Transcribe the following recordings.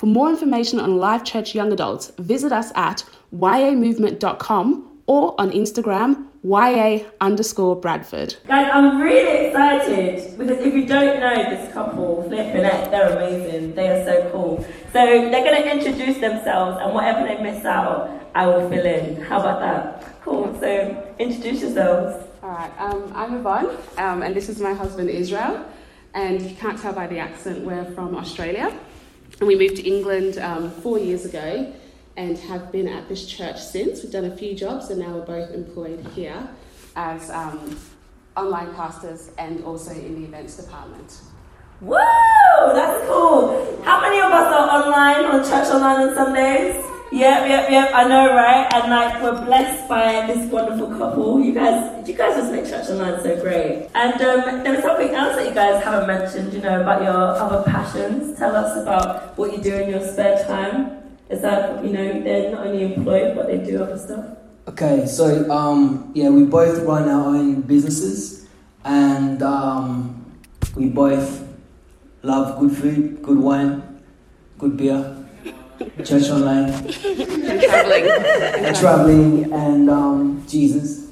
For more information on Life Church Young Adults, visit us at yamovement.com or on Instagram, ya underscore Bradford. Guys, I'm really excited because if you don't know this couple, Flip and Ed, they're amazing. They are so cool. So they're going to introduce themselves, and whatever they miss out, I will fill in. How about that? Cool. So introduce yourselves. All right, um, I'm Yvonne, um, and this is my husband Israel. And you can't tell by the accent, we're from Australia. And we moved to England um, four years ago and have been at this church since. We've done a few jobs and now we're both employed here as um, online pastors and also in the events department. Woo! That's cool. How many of us are online on church online on Sundays? Yep, yep, yep. I know, right? And like, we're blessed by this wonderful couple. You guys, you guys just make church online so great. And um, there was something else that you guys haven't mentioned, you know, about your other passions. Tell us about what you do in your spare time. Is that you know they're not only employed, but they do other stuff. Okay, so um, yeah, we both run our own businesses, and um, we both love good food, good wine, good beer church online, and traveling, and traveling, and um, Jesus.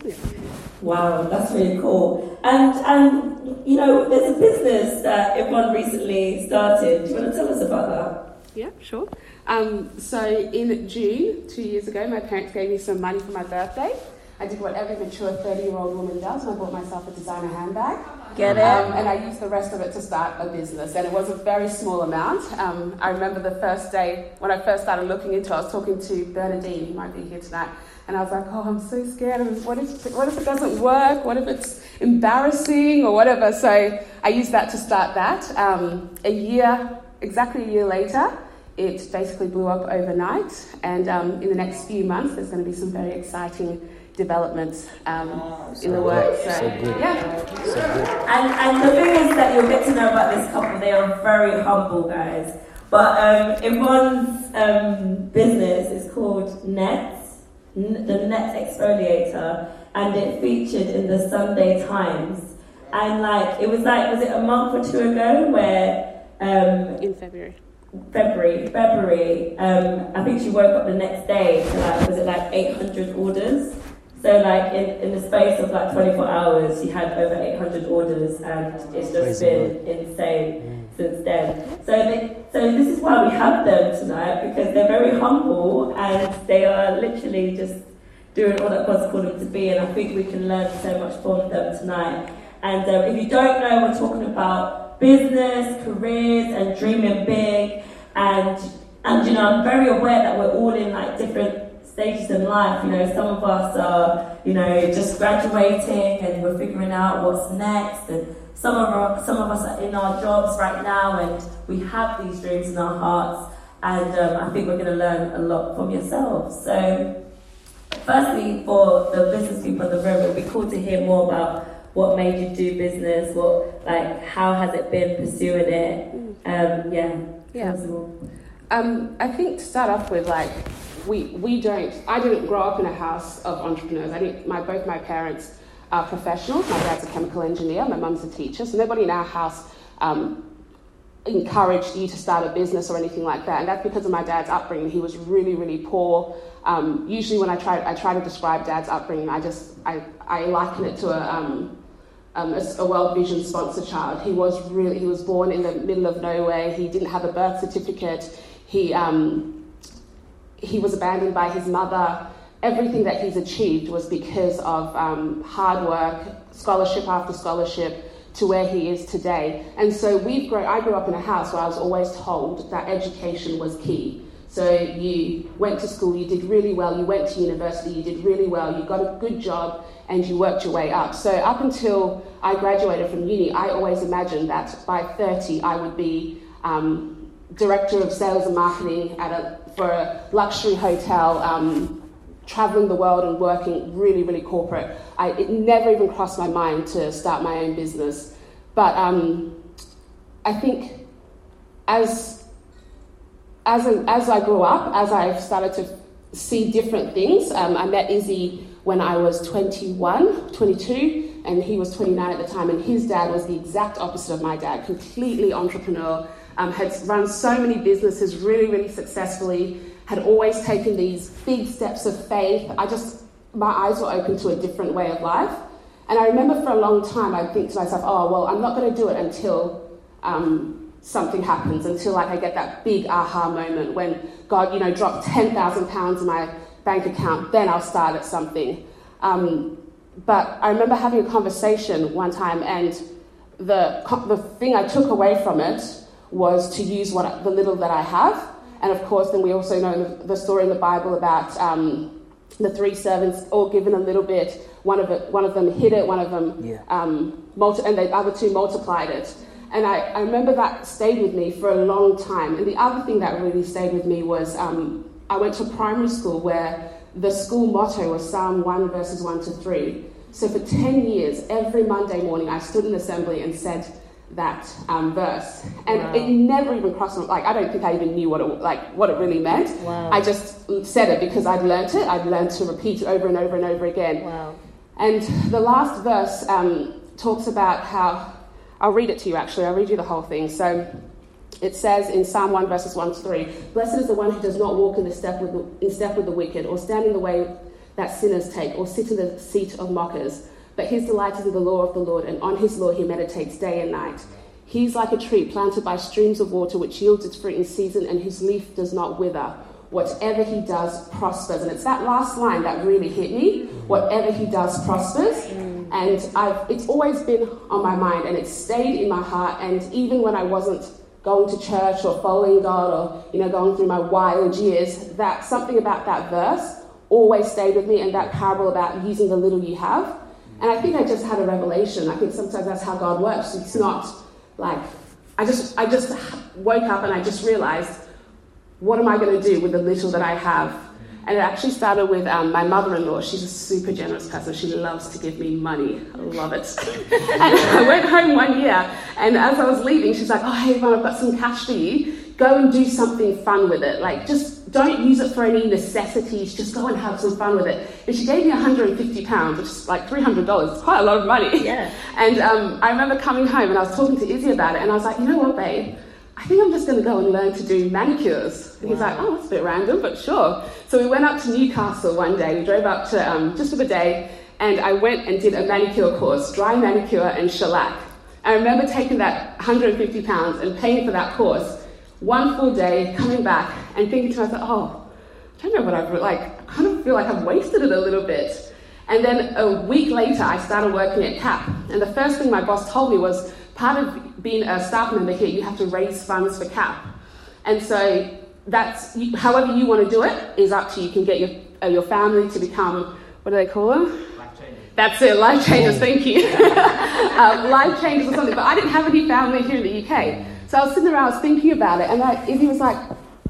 Wow, that's really cool. And and you know, there's a business that Yvonne recently started. Do you want to tell us about that? Yeah, sure. Um, so in June, two years ago, my parents gave me some money for my birthday. I did what every mature 30 year old woman does, and I bought myself a designer handbag. Get it? Um, and I used the rest of it to start a business, and it was a very small amount. Um, I remember the first day when I first started looking into it, I was talking to Bernadine, who might be here tonight, and I was like, oh, I'm so scared. What if, what if it doesn't work? What if it's embarrassing or whatever? So I used that to start that. Um, a year, exactly a year later, it basically blew up overnight, and um, in the next few months, there's going to be some very exciting developments um, so in the work. So, so yeah. So and, and the thing is that you'll get to know about this couple. They are very humble guys. But um, Yvonne's um, business is called Nets, N- the Net Exfoliator, and it featured in the Sunday Times. And like it was like was it a month or two ago where um, in February. February, February. Um, I think she woke up the next day to like was it like 800 orders so like in, in the space of like 24 hours, she had over 800 orders, and it's just been insane mm. since then. So they, so this is why we have them tonight because they're very humble and they are literally just doing all that God's called them to be. And I think we can learn so much from them tonight. And um, if you don't know, we're talking about business, careers, and dreaming big. And and you know, I'm very aware that we're all in like different stages in life. You know, some of us are, you know, just graduating and we're figuring out what's next. And some of our, some of us are in our jobs right now and we have these dreams in our hearts. And um, I think we're going to learn a lot from yourselves. So, firstly, for the business people in the room, it'd be cool to hear more about what made you do business. What like how has it been pursuing it? Mm. Um, yeah. Yeah. Um, I think to start off with, like we, we don't, I didn't grow up in a house of entrepreneurs. I didn't, my, both my parents are professionals. My dad's a chemical engineer, my mum's a teacher, so nobody in our house um, encouraged you to start a business or anything like that. And that's because of my dad's upbringing. He was really, really poor. Um, usually when I try, I try to describe dad's upbringing, I just, I, I liken it to a, um, um, a, a World Vision sponsored child. He was really, he was born in the middle of nowhere. He didn't have a birth certificate. He, um, he was abandoned by his mother. Everything that he's achieved was because of um, hard work, scholarship after scholarship, to where he is today. And so we've grown, I grew up in a house where I was always told that education was key. So you went to school, you did really well, you went to university, you did really well, you got a good job, and you worked your way up. So up until I graduated from uni, I always imagined that by 30 I would be um, director of sales and marketing at a for a luxury hotel, um, traveling the world and working really, really corporate. I, it never even crossed my mind to start my own business. But um, I think as, as, a, as I grew up, as I started to see different things, um, I met Izzy when I was 21, 22, and he was 29 at the time, and his dad was the exact opposite of my dad, completely entrepreneur, um, had run so many businesses really, really successfully, had always taken these big steps of faith. I just, my eyes were open to a different way of life. And I remember for a long time, I'd think to myself, oh, well, I'm not going to do it until um, something happens, until like I get that big aha moment when God, you know, dropped £10,000 in my bank account, then I'll start at something. Um, but I remember having a conversation one time, and the, the thing I took away from it was to use what the little that I have. And of course, then we also know the, the story in the Bible about um, the three servants all given a little bit. One of it, one of them hid it, one of them, yeah. um, multi- and the other two multiplied it. And I, I, remember that stayed with me for a long time. And the other thing that really stayed with me was um, I went to primary school where the school motto was Psalm 1, verses 1 to 3. So for 10 years, every Monday morning, I stood in assembly and said that um, verse. And wow. it never even crossed my like I don't think I even knew what it like what it really meant. Wow. I just said it because I'd learnt it. I'd learned to repeat it over and over and over again. Wow. And the last verse um, talks about how I'll read it to you actually. I'll read you the whole thing. So it says in Psalm 1, verses 1 to 3 Blessed is the one who does not walk in, the step with the, in step with the wicked, or stand in the way that sinners take, or sit in the seat of mockers. But his delight is in the law of the Lord, and on his law he meditates day and night. He's like a tree planted by streams of water, which yields its fruit in season, and whose leaf does not wither. Whatever he does prospers. And it's that last line that really hit me. Whatever he does prospers. And I've, it's always been on my mind, and it's stayed in my heart. And even when I wasn't going to church or following God or you know going through my wild years, that something about that verse always stayed with me and that parable about using the little you have. And I think I just had a revelation. I think sometimes that's how God works. It's not like I just I just woke up and I just realized what am I going to do with the little that I have and it actually started with um, my mother in law. She's a super generous person. She loves to give me money. I love it. and I went home one year, and as I was leaving, she's like, Oh, hey, Yvonne, I've got some cash for you. Go and do something fun with it. Like, just don't use it for any necessities. Just go and have some fun with it. And she gave me 150 pounds, which is like $300. It's quite a lot of money. Yeah. And um, I remember coming home and I was talking to Izzy about it, and I was like, You know what, babe? I think I'm just going to go and learn to do manicures. And he's like, oh, that's a bit random, but sure. So we went up to Newcastle one day. We drove up to um, just for the day, and I went and did a manicure course, dry manicure and shellac. I remember taking that 150 pounds and paying for that course one full day, coming back and thinking to myself, oh, I don't know what I've like. I kind of feel like I've wasted it a little bit. And then a week later, I started working at CAP, and the first thing my boss told me was, part of being a staff member here, you have to raise funds for CAP. And so that's, however you want to do it is up to you. You can get your, uh, your family to become, what do they call them? Life changers. That's it, life changers, thank you. um, life changers or something. But I didn't have any family here in the UK. So I was sitting around, I was thinking about it, and I, Izzy was like,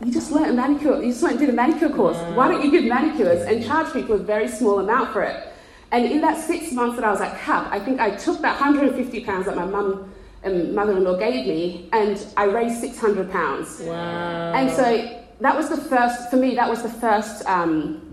you just learned a manicure, you just went and did a manicure course. Why don't you give manicures and charge people a very small amount for it? And in that six months that I was at CAP, I think I took that 150 pounds that my mum and mother-in-law gave me, and I raised 600 pounds. Wow! And so that was the first for me. That was the first. Um,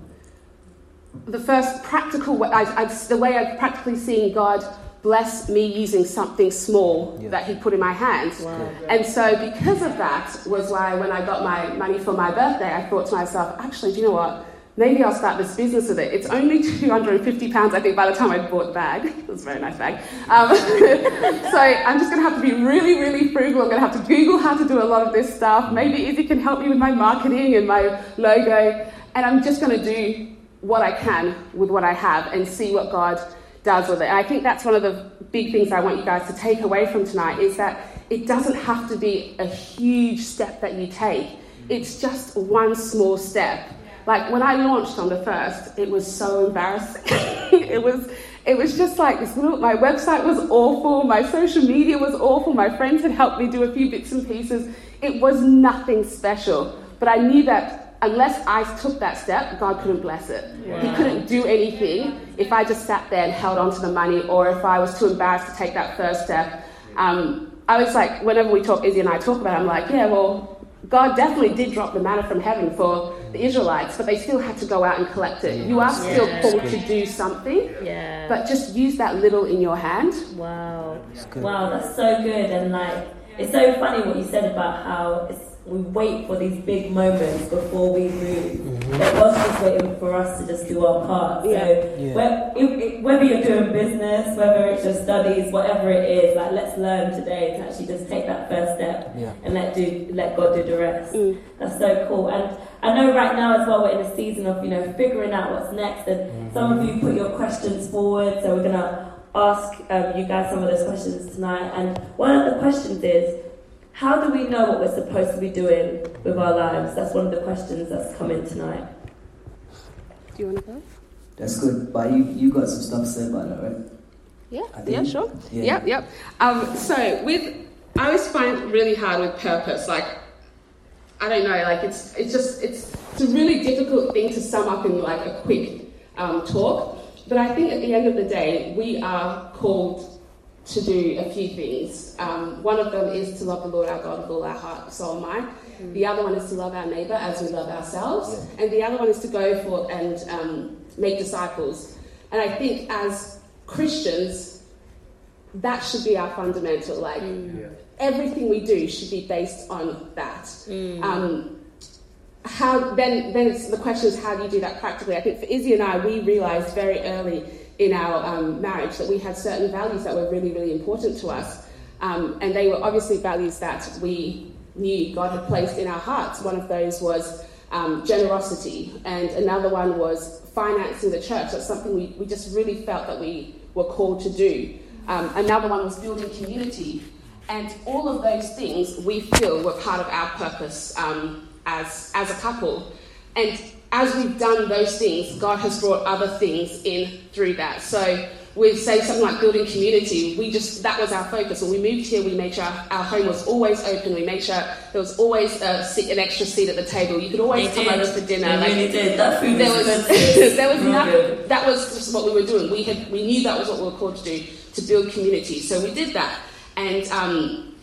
the first practical way, I, I, the way I've practically seen God bless me using something small yeah. that He put in my hands. Wow. And so, because of that, was why when I got my money for my birthday, I thought to myself, actually, do you know what? Maybe I'll start this business with it. It's only 250 pounds, I think, by the time I bought the bag. It was a very nice bag. Um, so I'm just going to have to be really, really frugal. I'm going to have to Google how to do a lot of this stuff. Maybe Izzy can help me with my marketing and my logo. And I'm just going to do what I can with what I have and see what God does with it. And I think that's one of the big things I want you guys to take away from tonight is that it doesn't have to be a huge step that you take. It's just one small step like when I launched on the first, it was so embarrassing. it was it was just like this little my website was awful, my social media was awful, my friends had helped me do a few bits and pieces. It was nothing special. But I knew that unless I took that step, God couldn't bless it. Wow. He couldn't do anything if I just sat there and held on to the money or if I was too embarrassed to take that first step. Um, I was like, whenever we talk, Izzy and I talk about it, I'm like, yeah, well, God definitely did drop the manna from heaven for the Israelites, but they still had to go out and collect it. You are still yeah. called to do something, yeah. but just use that little in your hand. Wow. That's Wow, that's so good. And like, it's so funny what you said about how we wait for these big moments before we move. Mm-hmm. But God's just waiting for us to just do our part. Yeah. So yeah. whether you're doing business, whether it's your studies, whatever it is, like let's learn today to actually just take that first step yeah. and let do let God do the rest. Mm. That's so cool. And I know right now as well we're in a season of you know figuring out what's next. And mm-hmm. some of you put your questions forward, so we're gonna ask um, you guys some of those questions tonight. And one of the questions is how do we know what we're supposed to be doing with our lives? That's one of the questions that's come in tonight. Do you want to go? That's good. But you, you got some stuff to say about that, right? Yeah, yeah, sure. Yeah. Yep, yep. Um, so with, I always find really hard with purpose. Like, I don't know, like it's it's just it's it's a really difficult thing to sum up in like a quick um, talk. But I think at the end of the day, we are called to do a few things. Um, one of them is to love the Lord our God with all our heart, soul, and mind. Mm. The other one is to love our neighbour as we love ourselves. Yeah. And the other one is to go for and um, make disciples. And I think as Christians, that should be our fundamental. Like mm. yeah. everything we do should be based on that. Mm. Um, how then? Then the question is, how do you do that practically? I think for Izzy and I, we realised very early in our um, marriage that we had certain values that were really, really important to us. Um, and they were obviously values that we knew God had placed in our hearts. One of those was um, generosity, and another one was financing the church. That's something we, we just really felt that we were called to do. Um, another one was building community. And all of those things we feel were part of our purpose um, as, as a couple. And as we've done those things, God has brought other things in through that. So with say something like building community, we just that was our focus. When we moved here, we made sure our home was always open. We made sure there was always a seat, an extra seat at the table. You could always they come did. over for dinner. They like, really did. That food there was, was there was nothing. That was just what we were doing. We had we knew that was what we were called to do to build community. So we did that, and um,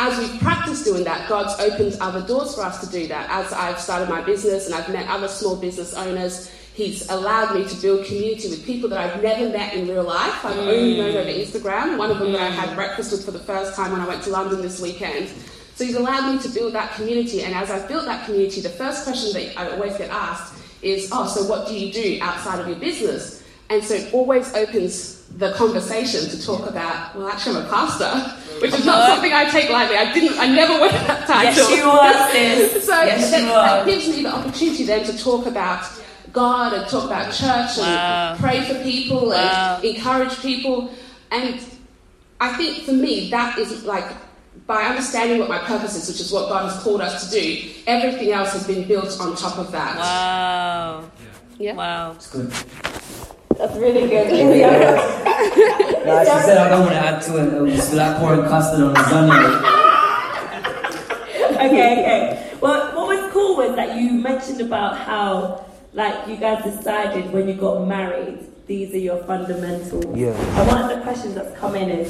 as we've practiced doing that, God's opened other doors for us to do that. As I've started my business and I've met other small business owners, He's allowed me to build community with people that I've never met in real life. I've mm. only known over Instagram. One of them mm. that I had breakfast with for the first time when I went to London this weekend. So he's allowed me to build that community. And as I've built that community, the first question that I always get asked is, Oh, so what do you do outside of your business? And so it always opens the conversation to talk about, well, actually, I'm a pastor which is not something I take lightly. I didn't, I never went that title. Yes, you are, so yes, that, that, gives me the opportunity then to talk about God and talk about church and wow. pray for people wow. and encourage people. And I think for me, that is like by understanding what my purpose is, which is what God has called us to do, everything else has been built on top of that. Wow. Yeah. Wow. It's good. That's really good. no, she said I don't want to add to it. It was like pouring custard on lasagna. okay, okay. Well, what was cool was that you mentioned about how, like, you guys decided when you got married, these are your fundamentals. Yeah. And one of the questions that's come in is,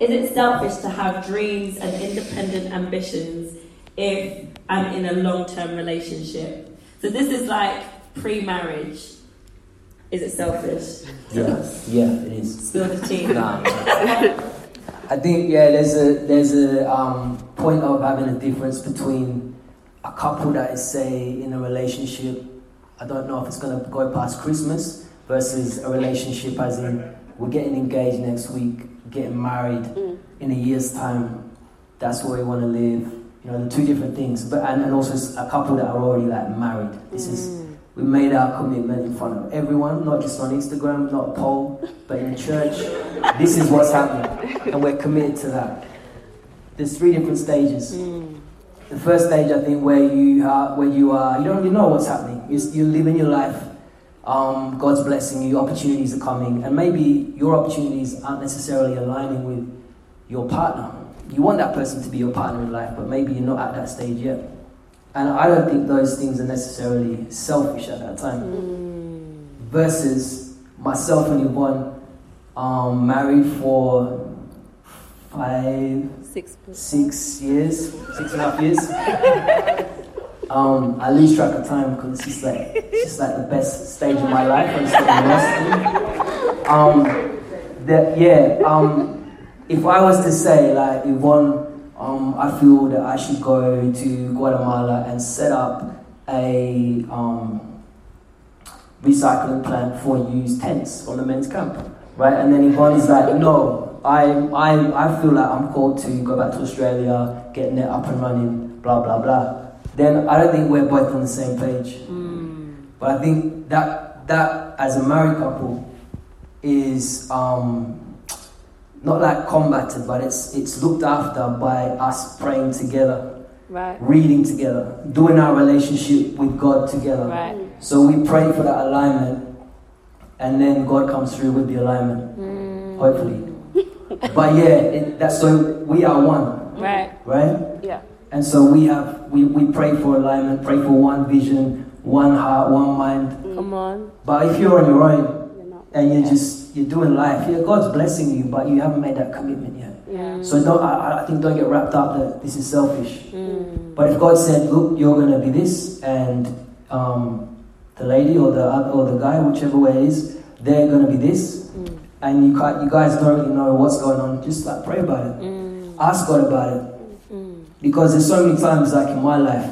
is it selfish to have dreams and independent ambitions if I'm in a long-term relationship? So this is like pre-marriage is it selfish? Yeah, yeah, it is. Spill the tea. Nah. I think yeah, there's a there's a um, point of having a difference between a couple that is say in a relationship. I don't know if it's gonna go past Christmas versus a relationship as in we're getting engaged next week, getting married mm. in a year's time. That's where we want to live. You know, the two different things. But and, and also a couple that are already like married. This mm. is we made our commitment in front of everyone, not just on Instagram, not a poll, but in church. this is what's happening, and we're committed to that. There's three different stages. Mm. The first stage, I think, where you are, where you are, you don't really know what's happening. You're, you're living your life. Um, God's blessing you. Opportunities are coming, and maybe your opportunities aren't necessarily aligning with your partner. You want that person to be your partner in life, but maybe you're not at that stage yet. And I don't think those things are necessarily selfish at that time. Mm. Versus myself and Yvonne, um, married for five, six, six years, six and a half years. um, I lose track of time because it's just like it's just like the best stage of my life. I'm still Um, that yeah. Um, if I was to say like Yvonne um, I feel that I should go to Guatemala and set up a um, recycling plant for used tents on the men's camp, right? And then Yvonne's like, no, I, I, I feel like I'm called to go back to Australia, getting it up and running, blah, blah, blah. Then I don't think we're both on the same page. Mm. But I think that, that as a married couple, is um, not like combated, but it's it's looked after by us praying together, Right. reading together, doing our relationship with God together. Right. So we pray for that alignment, and then God comes through with the alignment, Mm. hopefully. but yeah, it, that's so we are one, Right. right? Yeah. And so we have we, we pray for alignment, pray for one vision, one heart, one mind. Come on. But if you're on your own, and you're just you're doing life. Yeah, God's blessing you, but you haven't made that commitment yet. Yeah. So don't I, I think don't get wrapped up that this is selfish. Mm. But if God said, look, you're gonna be this, and um, the lady or the oth- or the guy, whichever way it is, they're gonna be this, Mm. and you can't, you guys don't really know what's going on. Just like pray about it, Mm. ask God about it, Mm. because there's so many times like in my life.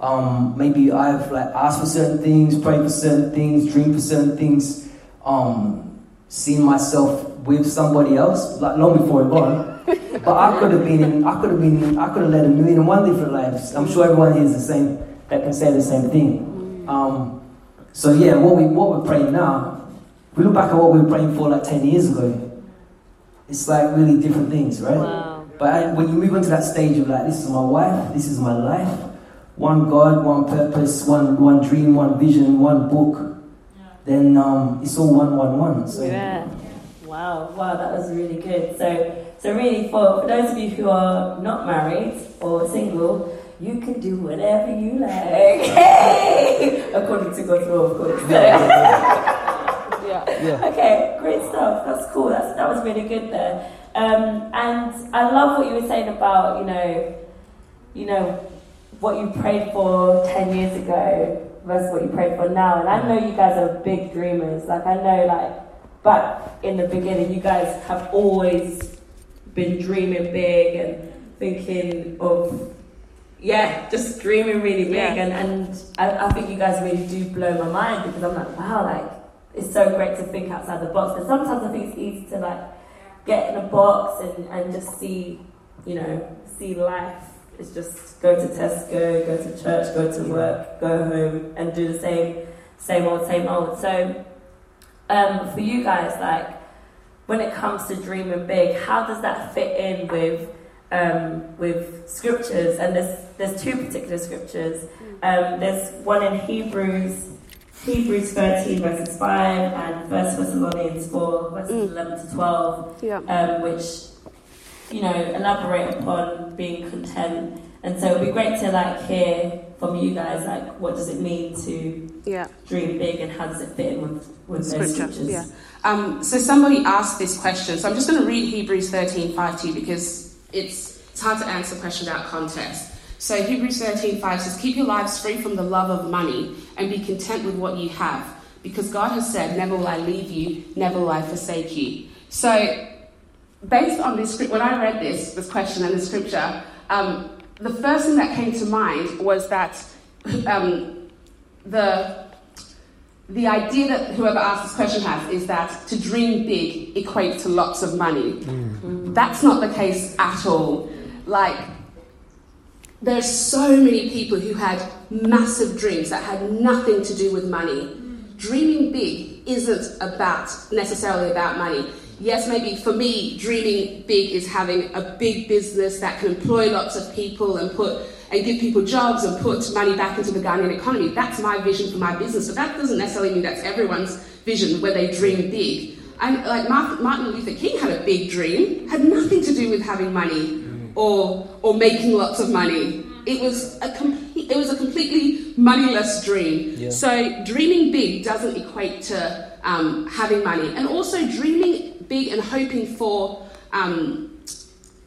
Um, maybe I've like asked for certain things, prayed for certain things, dreamed for certain things, um, seen myself with somebody else, like long before Yvonne. but I could have been in, I could have been, I could have led a million and one different lives. I'm sure everyone here is the same, that can say the same thing. Um, so yeah, what we what we're praying now, we look back at what we were praying for like ten years ago. It's like really different things, right? Wow. But I, when you move into that stage of like, this is my wife, this is my life, one God, one purpose, one one dream, one vision, one book, then um, it's all one, one, one. So Yeah. Wow, wow, that was really good. So, so really, for, for those of you who are not married or single, you can do whatever you like. Hey! According to God's law, of course. So- Yeah. yeah, okay, great stuff. That's cool. That's, that was really good there. Um, and I love what you were saying about, you know, you know, what you prayed for 10 years ago versus what you pray for now. And I know you guys are big dreamers. Like, I know, like, back in the beginning, you guys have always been dreaming big and thinking of, yeah, just dreaming really big. Yeah. And, and I, I think you guys really do blow my mind because I'm like, wow, like, it's so great to think outside the box. But sometimes I think it's easy to, like, get in a box and, and just see, you know, see life. It's just go to Tesco, go to church, go to work, go home, and do the same, same old, same old. So, um, for you guys, like, when it comes to dreaming big, how does that fit in with um, with scriptures? And there's there's two particular scriptures. Um, there's one in Hebrews, Hebrews 13 verses 5, and First Thessalonians 4 verses Mm. 11 to 12 Yeah. um, which you know elaborate upon being content. And so it'd be great to like hear from you guys like what does it mean to Yeah. dream big and how does it fit in with with those Scripture, scriptures? yeah. Um, so somebody asked this question, so I'm just going to read Hebrews 13, 5 to you because it's, it's hard to answer the question without context. So Hebrews 13, 5 says, Keep your lives free from the love of money and be content with what you have, because God has said, Never will I leave you, never will I forsake you. So based on this script, when I read this, this question and the scripture, um, the first thing that came to mind was that um, the the idea that whoever asked this question has is that to dream big equates to lots of money. That's not the case at all. Like, there's so many people who had massive dreams that had nothing to do with money. Dreaming big isn't about necessarily about money. Yes, maybe for me, dreaming big is having a big business that can employ lots of people and put and give people jobs and put money back into the Ghanaian economy. That's my vision for my business. But that doesn't necessarily mean that's everyone's vision where they dream big. And like Martin Martin Luther King had a big dream, had nothing to do with having money mm. or or making lots of money. It was a complete, it was a completely moneyless dream. Yeah. So dreaming big doesn't equate to um, having money, and also dreaming big and hoping for um,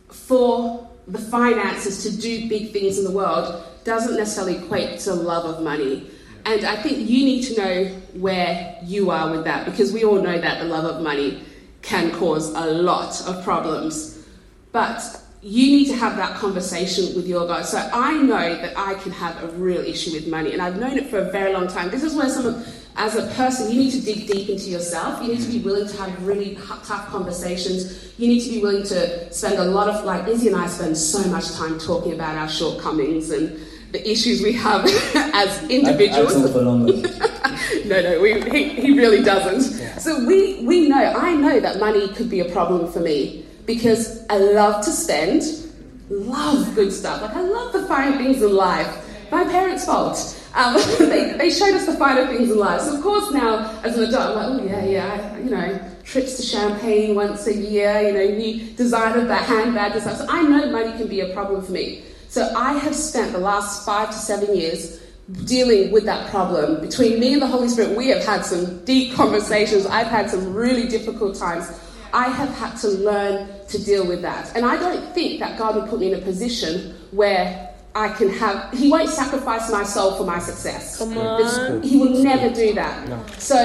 for the finances to do big things in the world doesn't necessarily equate to love of money. And I think you need to know where you are with that because we all know that the love of money can cause a lot of problems. But you need to have that conversation with your God. So I know that I can have a real issue with money, and I've known it for a very long time. This is where some of, as a person, you need to dig deep into yourself. You need to be willing to have really tough conversations. You need to be willing to spend a lot of, like Izzy and I spend so much time talking about our shortcomings and the issues we have as individuals. I, I talk for longer. no, no, we, he, he really doesn't. Yeah. So we, we know, I know that money could be a problem for me because I love to spend, love good stuff. Like I love the fine things in life. My parents' fault. Um, they, they showed us the finer things in life. So of course now, as an adult, I'm like, oh yeah, yeah, I, you know, trips to Champagne once a year, you know, new design of that handbag and stuff. So I know money can be a problem for me. So I have spent the last five to seven years dealing with that problem. Between me and the Holy Spirit, we have had some deep conversations. I've had some really difficult times. I have had to learn to deal with that. And I don't think that God would put me in a position where I can have, He won't sacrifice my soul for my success. Come on. He will never do that. No. So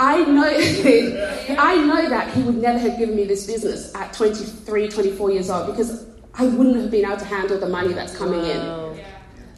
I know, I know that He would never have given me this business at 23, 24 years old because I wouldn't have been able to handle the money that's coming in.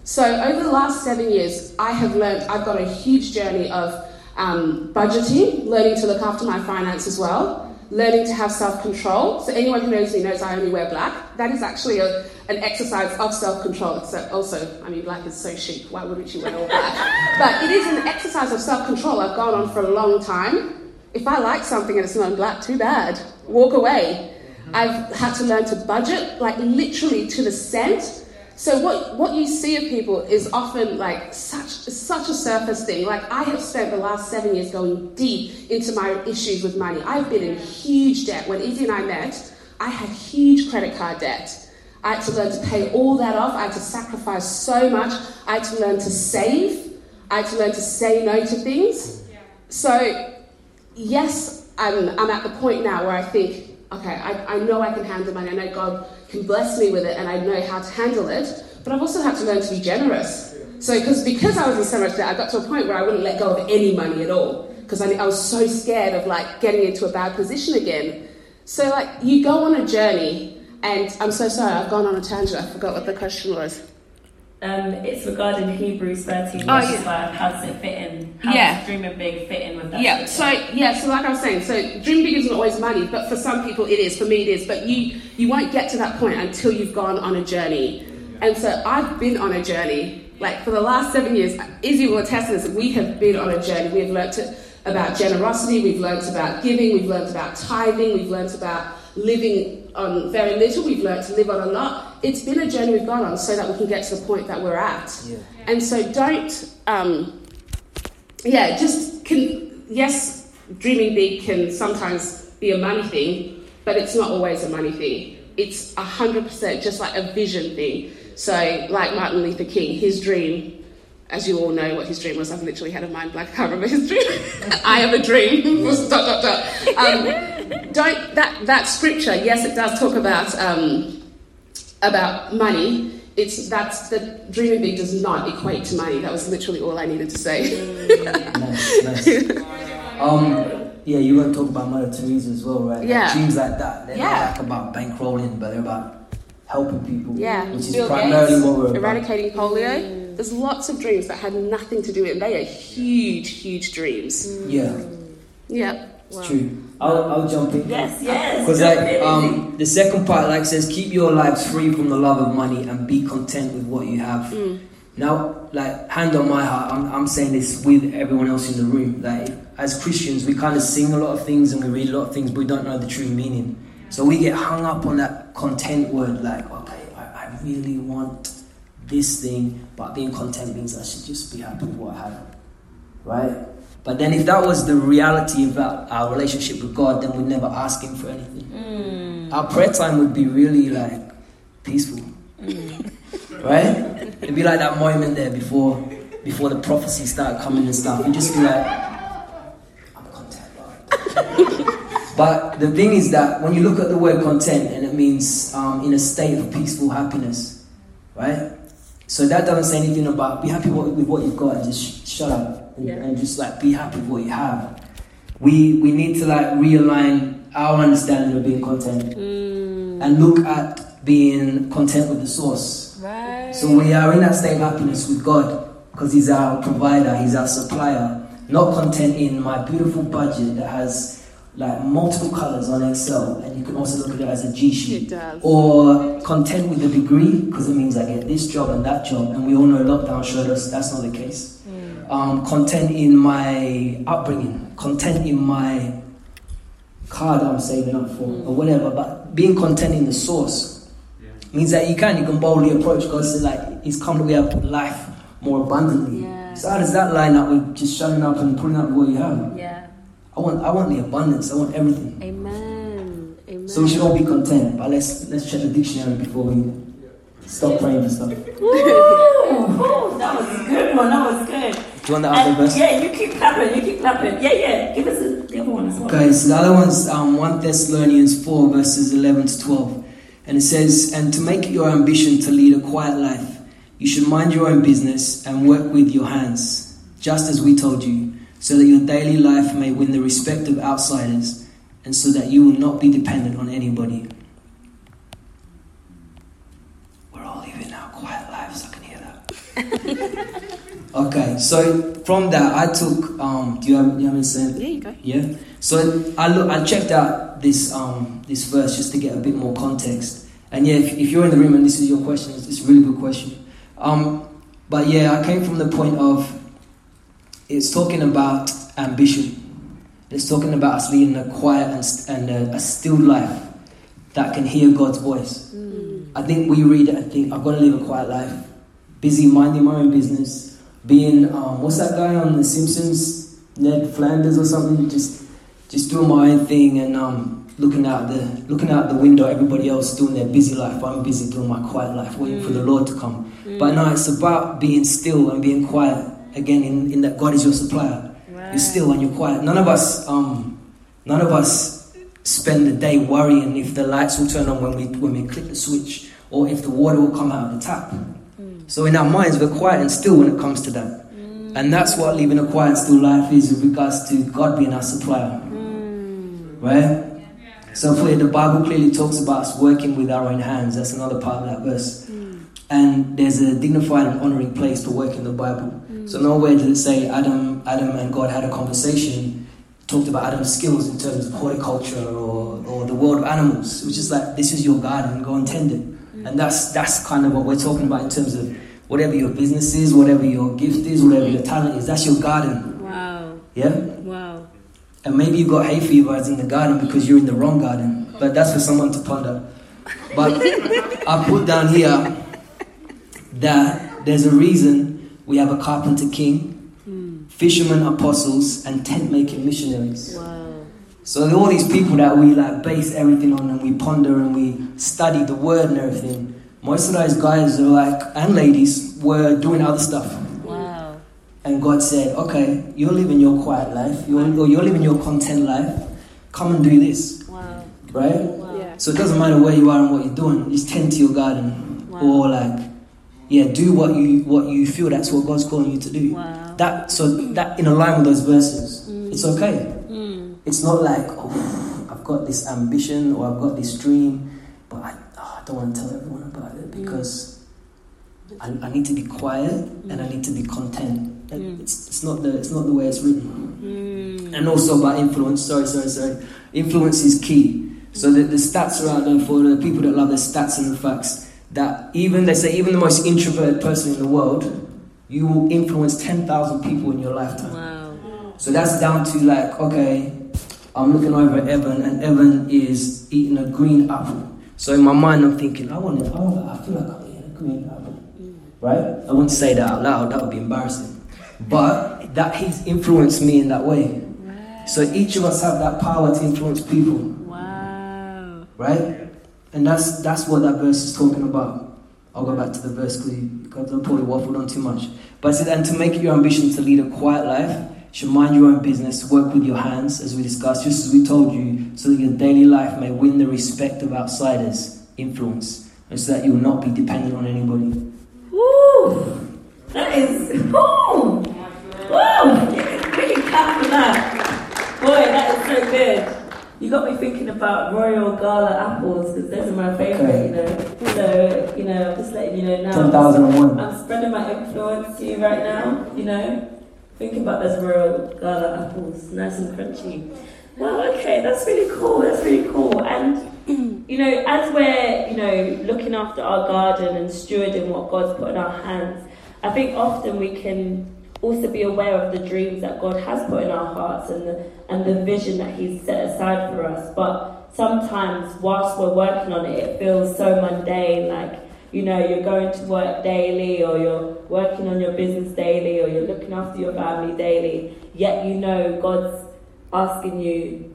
So over the last seven years, I have learned, I've got a huge journey of um, budgeting, learning to look after my finance as well learning to have self control. So, anyone who knows me knows I only wear black. That is actually a, an exercise of self control. Except also, I mean, black is so chic. Why wouldn't you wear all black? but it is an exercise of self control I've gone on for a long time. If I like something and it's not in black, too bad. Walk away. Mm-hmm. I've had to learn to budget, like literally to the cent so what, what you see of people is often like such such a surface thing. Like I have spent the last seven years going deep into my issues with money. I've been in huge debt. When Izzy and I met, I had huge credit card debt. I had to learn to pay all that off. I had to sacrifice so much. I had to learn to save. I had to learn to say no to things. So yes, I'm, I'm at the point now where I think, okay, I, I know I can handle money. I know God can bless me with it and I know how to handle it. But I've also had to learn to be generous. So, because because I was in so much debt, I got to a point where I wouldn't let go of any money at all because I, I was so scared of like getting into a bad position again. So, like, you go on a journey, and I'm so sorry, I've gone on a tangent. I forgot what the question was. Um, it's regarding Hebrews 13, oh, yeah. 5. How does it fit in? How yeah. does dreaming big fit in with that? Yeah, so, yeah, so like I was saying, so dreaming big isn't always money, but for some people it is. For me it is. But you, you won't get to that point until you've gone on a journey. And so I've been on a journey. Like for the last seven years, Izzy will attest to this, we have been on a journey. We have learnt about generosity, we've learnt about giving, we've learnt about tithing, we've learnt about living on very little, we've learnt to live on a lot. It's been a journey we've gone on so that we can get to the point that we're at. Yeah. And so don't, um, yeah, just can, yes, dreaming big can sometimes be a money thing, but it's not always a money thing. It's 100% just like a vision thing. So, like Martin Luther King, his dream as you all know what his dream was, I've literally had a mind blank. I can't remember his dream. I have a dream. dot, dot, dot. Um, don't that that scripture? Yes, it does talk about um, about money. It's that's the dreaming big does not equate to money. That was literally all I needed to say. nice, nice. Um, yeah, you want to talk about Mother Teresa as well, right? Yeah. Like dreams like that. They're yeah. not like about bankrolling, but they're about helping people. Yeah. Which is Bill primarily Gates, what we're eradicating polio. Mm. There's lots of dreams that had nothing to do with it. They are huge, huge dreams. Yeah. Yeah. Wow. true. I'll, I'll jump in. Yes, yes. Because like um, the second part like says, keep your lives free from the love of money and be content with what you have. Mm. Now, like hand on my heart, I'm, I'm saying this with everyone else in the room. Like as Christians, we kind of sing a lot of things and we read a lot of things, but we don't know the true meaning. So we get hung up on that content word, like okay, I, I really want this thing, but being content means I should just be happy with what I have, right? But then, if that was the reality of our, our relationship with God, then we'd never ask Him for anything. Mm. Our prayer time would be really like peaceful, mm. right? It'd be like that moment there before before the prophecy started coming and stuff. You'd just be like, I'm content, but the thing is that when you look at the word content, and it means um, in a state of peaceful happiness, right? So that doesn't say anything about be happy with what you've got and just sh- shut up and, yeah. and just like be happy with what you have. We we need to like realign our understanding of being content mm. and look at being content with the source. Right. So we are in that state of happiness with God because He's our provider, He's our supplier. Not content in my beautiful budget that has like multiple colors on Excel, and you can also look at it as a G sheet. Or content with a degree because it means I get this job and that job, and we all know lockdown showed us that's not the case. Um, content in my upbringing, content in my car that I'm saving up for, or whatever. But being content in the source means that you can you can boldly approach God. So like He's come that we have life more abundantly. Yeah. So how does that line up with just shutting up and putting up what you have? Yeah. I want I want the abundance. I want everything. Amen. Amen. So we should all be content. But let's let's check the dictionary before we stop praying for stuff. Do Ooh, that was a one. That was good. you want the other And, verse? yeah, you keep clapping. You keep clapping. Yeah, yeah. Give us the other one as well. Okay, so the other one's um, 1 Thessalonians 4, verses 11 to 12. And it says, And to make it your ambition to lead a quiet life, you should mind your own business and work with your hands, just as we told you, so that your daily life may win the respect of outsiders, and so that you will not be dependent on anybody. We're all living our quiet lives, I can hear that. Okay, so from that, I took. Um, do you have, do you sense? There you go. Yeah. So I look, I checked out this um this verse just to get a bit more context. And yeah, if, if you're in the room and this is your question, it's, it's a really good question. Um, but yeah, I came from the point of it's talking about ambition. It's talking about us leading a quiet and, and a, a stilled life that can hear God's voice. I think we read it and think, I've got to live a quiet life. Busy minding my own business. Being, um, what's that guy on The Simpsons? Ned Flanders or something? Just just doing my own thing and um, looking out the looking out the window. Everybody else doing their busy life. I'm busy doing my quiet life, waiting for the Lord to come. But no, it's about being still and being quiet. Again, in, in that God is your supplier. You're still and you're quiet. None of us, um, none of us spend the day worrying if the lights will turn on when we when we click the switch or if the water will come out of the tap. So in our minds, we're quiet and still when it comes to that. And that's what living a quiet, still life is with regards to God being our supplier. Right? So for the Bible clearly talks about us working with our own hands. That's another part of that verse. And there's a dignified and honoring place for work in the Bible. So nowhere does it say Adam, Adam and God had a conversation, talked about Adam's skills in terms of horticulture or, or the world of animals. It was just like this is your garden, go and tend it. And that's that's kind of what we're talking about in terms of whatever your business is, whatever your gift is, whatever your talent is, that's your garden. Wow. Yeah? Wow. And maybe you got hay fever as in the garden because you're in the wrong garden. But that's for someone to ponder. But I put down here that there's a reason we have a carpenter king, hmm. fishermen apostles, and tent making missionaries. Wow. So all these people that we like base everything on and we ponder and we study the word and everything. Most of those guys are like and ladies were doing other stuff. Wow. And God said, okay, you're living your quiet life, you're, or you're living your content life, come and do this, Wow. right? Wow. Yeah. So it doesn't matter where you are and what you're doing, just tend to your garden. Wow. Or like, yeah, do what you what you feel that's what God's calling you to do. Wow. That so that in alignment with those verses, it's mm. okay. Mm. It's not like, oh, I've got this ambition or I've got this dream, but I, oh, I don't want to tell everyone about it because I, I need to be quiet and I need to be content. Mm. It's, it's not the it's not the way it's written. Mm. And also about influence. Sorry, sorry, sorry. Influence is key. So the, the stats are out there for the people that love the stats and the facts. That even they say even the most introverted person in the world, you will influence ten thousand people in your lifetime. Wow. So that's down to like, okay, I'm looking over at Evan, and Evan is eating a green apple. So in my mind, I'm thinking, I want it. I, want, I feel like I'm eating a green apple, right? I wouldn't say that out loud. That would be embarrassing. But that he's influenced me in that way. So each of us have that power to influence people, Wow. right? And that's that's what that verse is talking about. I'll go back to the verse because I probably waffled on too much. But it said, and to make it your ambition to lead a quiet life, should mind your own business, work with your hands, as we discussed, just as we told you, so that your daily life may win the respect of outsiders, influence, and so that you will not be dependent on anybody. Woo! That is. Woo! Woo! We can clap for that. Boy, that is so good. You got me thinking about Royal Gala apples because those are my favourite, you know. So, you know, I'm just letting you know now. 10,001. I'm spreading my influence to you right now, you know. Think about those Royal Gala apples, nice and crunchy. Well, okay, that's really cool. That's really cool. And you know, as we're you know looking after our garden and stewarding what God's put in our hands, I think often we can also be aware of the dreams that God has put in our hearts and the and the vision that He's set aside for us. But sometimes, whilst we're working on it, it feels so mundane, like you know, you're going to work daily or you're working on your business daily or you're looking after your family daily, yet you know God's asking you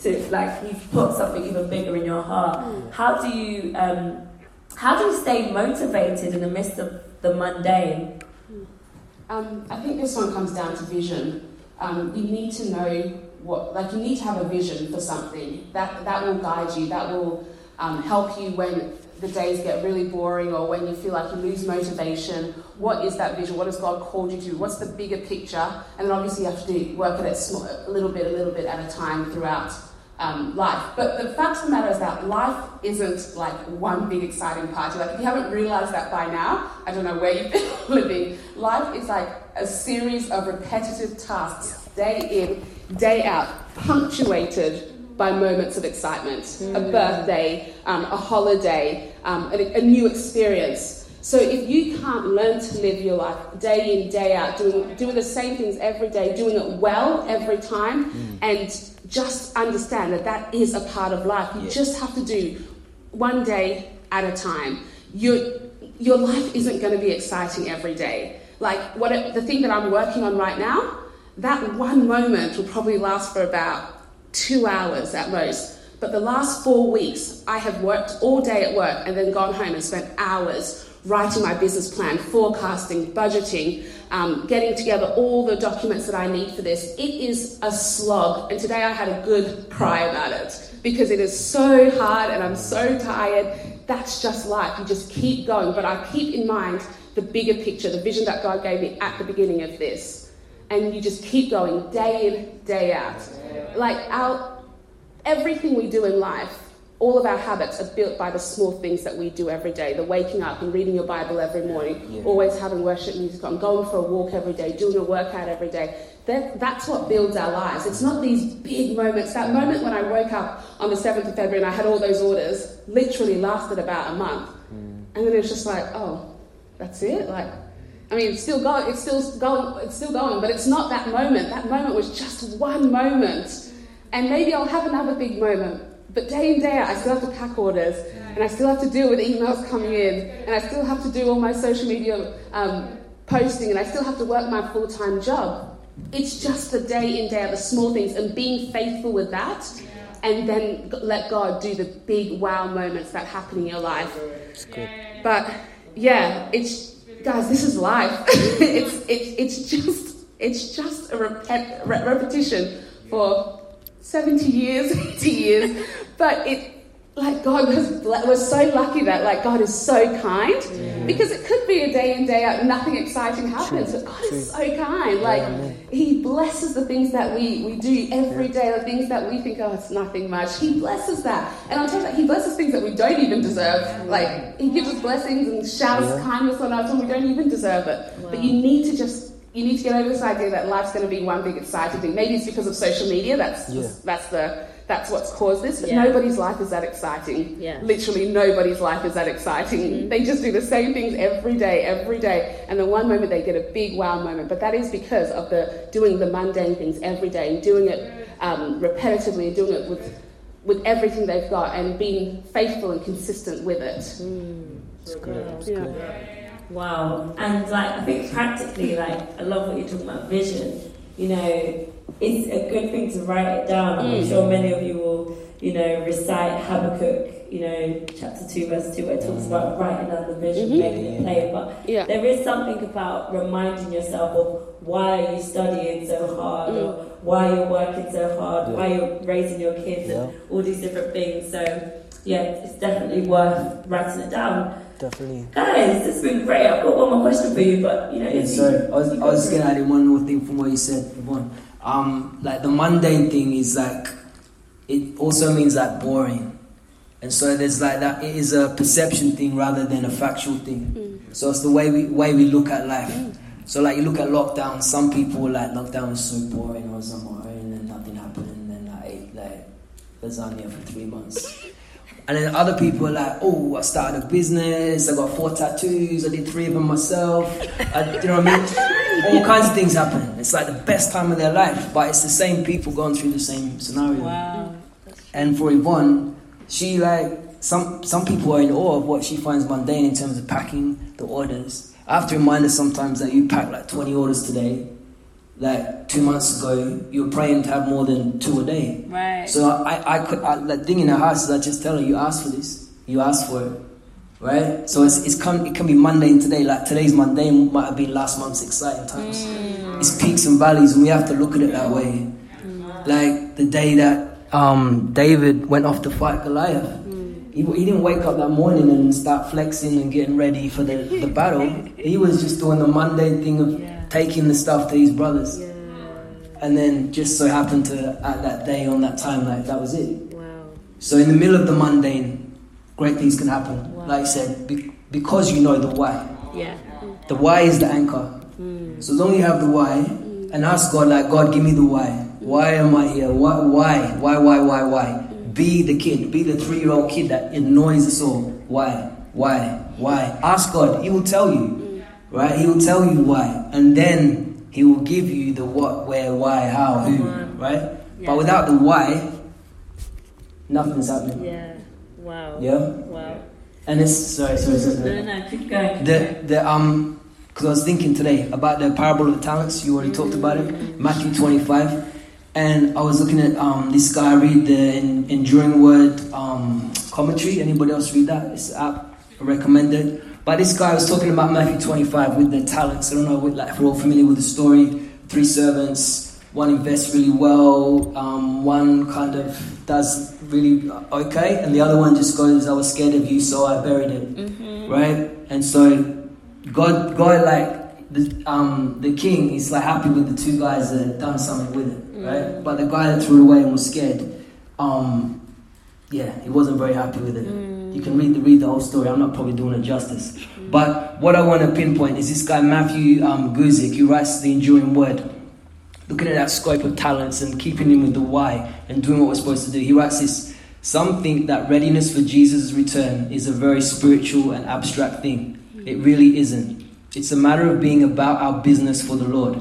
to, like, He's put something even bigger in your heart. How do you, um, how do you stay motivated in the midst of the mundane? Um, I think this one comes down to vision. Um, you need to know what, like, you need to have a vision for something that that will guide you. That will um, help you when the days get really boring or when you feel like you lose motivation. What is that vision? What has God called you to do? What's the bigger picture? And then obviously you have to do, work at it small, a little bit, a little bit at a time throughout um, life. But the fact of the matter is that life isn't like one big exciting party. Like if you haven't realized that by now, I don't know where you've been living. Life is like a series of repetitive tasks, day in, day out, punctuated by moments of excitement. A birthday, um, a holiday, um, a, a new experience. So if you can't learn to live your life day in, day out, doing, doing the same things every day, doing it well every time, and just understand that that is a part of life. You Yeah. just have to do one day at a time. Your, your life isn't going to be exciting every day. Like what it, the thing that I'm working on right now, that one moment will probably last for about two hours at most. But the last four weeks, I have worked all day at work and then gone home and spent hours writing my business plan, forecasting, budgeting, um, getting together all the documents that I need for this. It is a slog, and today I had a good cry about it because it is so hard and I'm so tired. That's just life. You just keep going, but I keep in mind the bigger picture, the vision that God gave me at the beginning of this. And you just keep going day in, day out. Like our everything we do in life, all of our habits are built by the small things that we do every day. The waking up and reading your Bible every morning, Yeah. always having worship music on, going for a walk every day, doing a workout every day. That, that's what builds our lives. It's not these big moments. That moment when I woke up on the 7th of February and I had all those orders literally lasted about a month. Mm. And then it's just like, oh, that's it? Like, I mean, it's still going, it's still going, it's still going, but it's not that moment. That moment was just one moment. And maybe I'll have another big moment. But day in, day out, I still have to pack orders, and I still have to deal with emails coming in, and I still have to do all my social media um, posting, and I still have to work my full time job. It's just the day in, day out, the small things, and being faithful with that, and then let God do the big wow moments that happen in your life. But yeah, it's guys, this is life. it's it, it's just it's just a repet, re- repetition for seventy years, eighty years. But it like God was was so lucky that like God is so kind because it could be a day in day out nothing exciting happens, True, but God true. is so kind. Like amen. He blesses the things that we we do every day, the things that we think oh it's nothing much. He blesses that, and on top of that, He blesses things that we don't even deserve. Like He gives us blessings and showers Yeah. kindness on us, and we don't even deserve it. But you need to just you need to get over this idea that life's going to be one big exciting thing. Maybe it's because of social media. That's Yeah. that's the that's what's caused this. But Yeah. nobody's life is that exciting. Yeah. Literally nobody's life is that exciting. They just do the same things every day, every day, and the one moment they get a big wow moment. But that is because of the doing the mundane things every day and doing it um, repetitively and doing it with with everything they've got and being faithful and consistent with it. It's good. It's Yeah. good. Wow. And like I think practically, like I love what you're talking about vision. You know, it's a good thing to write it down. I'm Mm. sure many of you will, you know, recite Habakkuk, you know, chapter two, verse two, where it talks about writing down the vision, Mhm. making it plain. But Yeah. there is something about reminding yourself of why are you studying so hard, or why you're working so hard, Yeah. why you're raising your kids, Yeah. and all these different things. So yeah, it's definitely worth writing it down. Definitely. Guys, it's been great. I've got one more question for you, but you know, Yeah, if you- sorry. I was, you I was for gonna add in one more thing from what you said, Yvonne. Um, like the mundane thing is like it also means like boring. And so there's like that. It is a perception thing rather than a factual thing. So it's the way we way we look at life. So like you look at lockdown. Some people were like lockdown was so boring. I was on my own and nothing happened. And then I ate like lasagna for three months. And then other people are like, oh, I started a business. I got four tattoos. I did three of them myself. I, you know what I mean? All kinds of things happen. It's like the best time of their life, but it's the same people going through the same scenario. Wow. And for Yvonne, she like some some people are in awe of what she finds mundane in terms of packing the orders. I have to remind her sometimes that you pack like 20 orders today. Like two months ago, you were praying to have more than two a day. Right. So I, I could, I, the thing in the house is I just tell her, you ask for this, you ask for it, right? So it's, it's come, it can be mundane today, like today's mundane might have been last month's exciting times. Mm. It's peaks and valleys, and we have to look at it that way. Mm. Like the day that um, David went off to fight Goliath. Mm. He, he didn't wake up that morning and start flexing and getting ready for the, the battle. He was just doing the mundane thing of Yeah. Taking the stuff to his brothers. And then just so happened to, at that day, on that time, like that was it. Wow. So in the middle of the mundane, great things can happen. Wow. Like I said, be, because you know the why. Yeah. The why is the anchor. Mm. So as long as you have the why, and ask God, like, God, give me the why. Why am I here? Why, why, why, why, why, why? Mm. Be the kid. Be the three-year-old kid that annoys us all. Why, why, why? Ask God. He will tell you, right? He will tell you why, and then He will give you the what, where, why, how, who, right? Yeah. But without the why, nothing's happening. Yeah. Wow. Yeah. Wow. And it's sorry, sorry, sorry. sorry. No, no, keep going. The the um because I was thinking today about the parable of the talents. You already talked about it, Matthew twenty five, and I was looking at um this guy read the en- Enduring Word um commentary. Anybody else read that? It's app I recommend it. But this guy was talking about Matthew twenty five with the talents. I don't know like if we're all familiar with the story. Three servants. One invests really well. Um, one kind of does really okay, and the other one just goes, "I was scared of you, so I buried it." right? And so God, God, like the um the king is like happy with the two guys that had done something with it, right? But the guy that threw it away and was scared, um, yeah, he wasn't very happy with it. You can read the read the whole story. I'm not probably doing it justice, but what I want to pinpoint is this guy Matthew um, Guzik, who writes the Enduring Word. Looking at that scope of talents and keeping in with the why and doing what we're supposed to do, he writes this. Some think that readiness for Jesus' return is a very spiritual and abstract thing. It really isn't. It's a matter of being about our business for the Lord.